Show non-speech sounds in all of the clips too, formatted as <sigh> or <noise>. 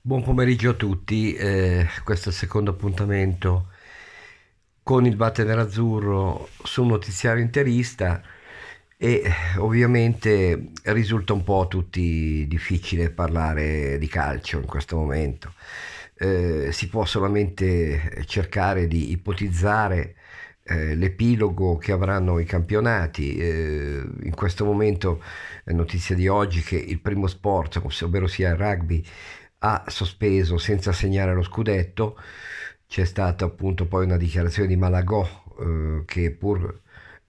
Buon pomeriggio a tutti, eh, questo è il secondo appuntamento con il Batte Nerazzurro su un notiziario interista e ovviamente risulta un po' a tutti difficile parlare di calcio in questo momento. Eh, si può solamente cercare di ipotizzare eh, l'epilogo che avranno i campionati. Eh, in questo momento è notizia di oggi che il primo sport, ovvero sia il rugby, ha sospeso senza segnare lo scudetto. C'è stata appunto poi una dichiarazione di Malagò eh, che pur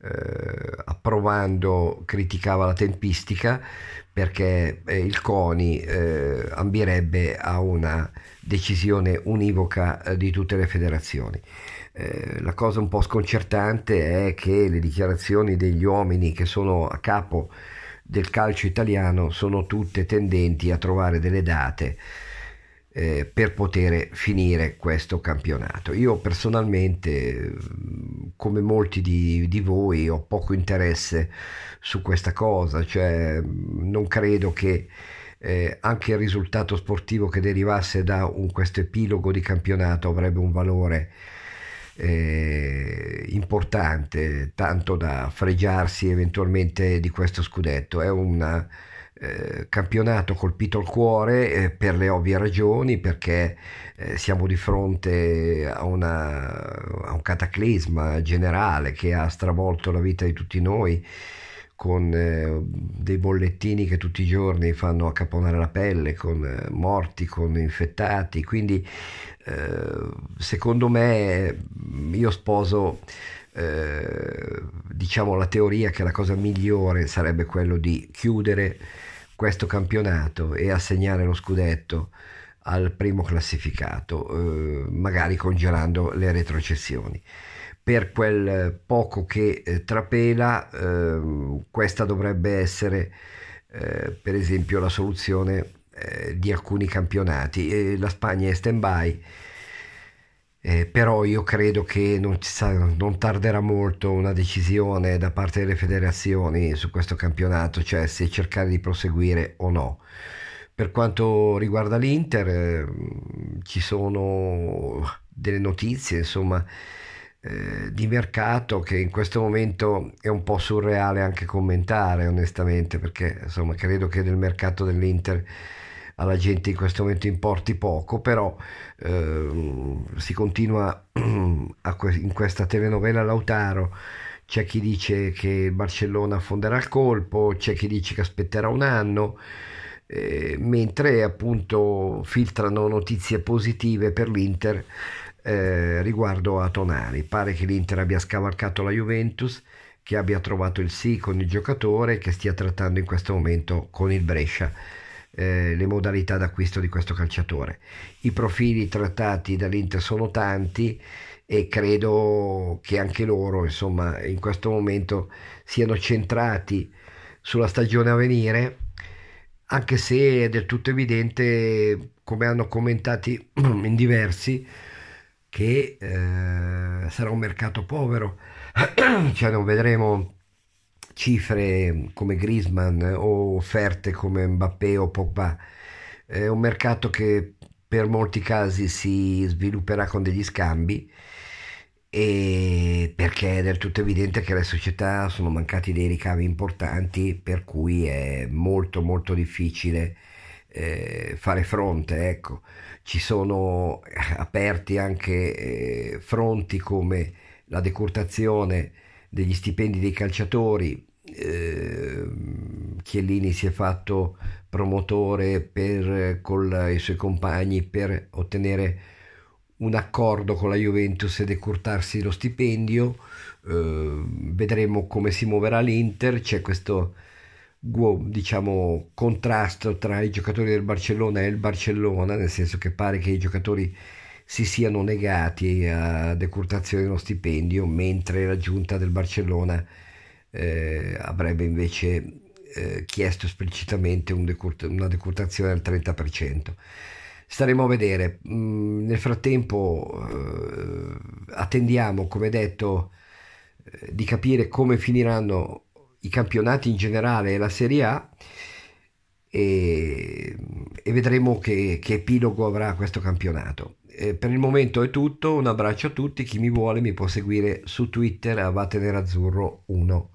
eh, approvando criticava la tempistica perché eh, il CONI eh, ambirebbe a una decisione univoca eh, di tutte le federazioni. Eh, la cosa un po' sconcertante è che le dichiarazioni degli uomini che sono a capo del calcio italiano sono tutte tendenti a trovare delle date eh, per poter finire questo campionato. Io personalmente, come molti di, di, voi, ho poco interesse su questa cosa, cioè non credo che eh, anche il risultato sportivo che derivasse da un, questo epilogo di campionato avrebbe un valore eh, importante, tanto da fregiarsi eventualmente di questo scudetto. È un eh, campionato colpito al cuore eh, per le ovvie ragioni, perché eh, siamo di fronte a, una, a un cataclisma generale che ha stravolto la vita di tutti noi con eh, dei bollettini che tutti i giorni fanno accaponare la pelle, con eh, morti, con infettati, quindi eh, secondo me io sposo eh, diciamo la teoria che la cosa migliore sarebbe quello di chiudere questo campionato e assegnare lo scudetto al primo classificato, eh, magari congelando le retrocessioni per quel poco che eh, trapela, eh, questa dovrebbe essere eh, per esempio la soluzione eh, di alcuni campionati. la Spagna è stand by. Eh, però io credo che non, non, tarderà molto una decisione da parte delle federazioni su questo campionato, cioè se cercare di proseguire o no. Per quanto riguarda l'Inter, eh, ci sono delle notizie, insomma, eh, di mercato che in questo momento è un po' surreale anche commentare onestamente perché insomma credo che del mercato dell'Inter alla gente in questo momento importi poco però eh, si continua <clears throat> que- in questa telenovela Lautaro. C'è chi dice che Barcellona affonderà il colpo c'è chi dice che aspetterà un anno eh, mentre appunto filtrano notizie positive per l'Inter eh, riguardo a Tonali. Pare che l'Inter abbia scavalcato la Juventus, che abbia trovato il sì con il giocatore che stia trattando in questo momento con il Brescia eh, le modalità d'acquisto di questo calciatore. I profili trattati dall'Inter sono tanti e credo che anche loro, insomma, in questo momento siano centrati sulla stagione a venire, anche se è del tutto evidente, come hanno commentati <clears throat> in diversi, che eh, sarà un mercato povero, <clears throat> cioè non vedremo cifre come Griezmann o offerte come Mbappé o Pogba. È un mercato che per molti casi si svilupperà con degli scambi e perché è del tutto evidente che le società sono mancati dei ricavi importanti per cui è molto molto difficile eh, fare fronte. Ecco. Ci sono aperti anche eh, fronti come la decurtazione degli stipendi dei calciatori. Eh, Chiellini si è fatto promotore per, con i suoi compagni per ottenere un accordo con la Juventus e decurtarsi lo stipendio. Eh, vedremo come si muoverà l'Inter. C'è questo diciamo, contrasto tra i giocatori del Barcellona e il Barcellona, nel senso che pare che i giocatori si siano negati a decurtazione dello stipendio, mentre la giunta del Barcellona eh, avrebbe invece eh, chiesto esplicitamente un decurt- una decurtazione del 30%. Staremo a vedere. Mm, nel frattempo eh, attendiamo, come detto, eh, di capire come finiranno i campionati in generale e la Serie A e, e vedremo che, che, epilogo avrà questo campionato. Eh, per il momento è tutto, un abbraccio a tutti, chi mi vuole mi può seguire su Twitter a Vatenerazzurro 1.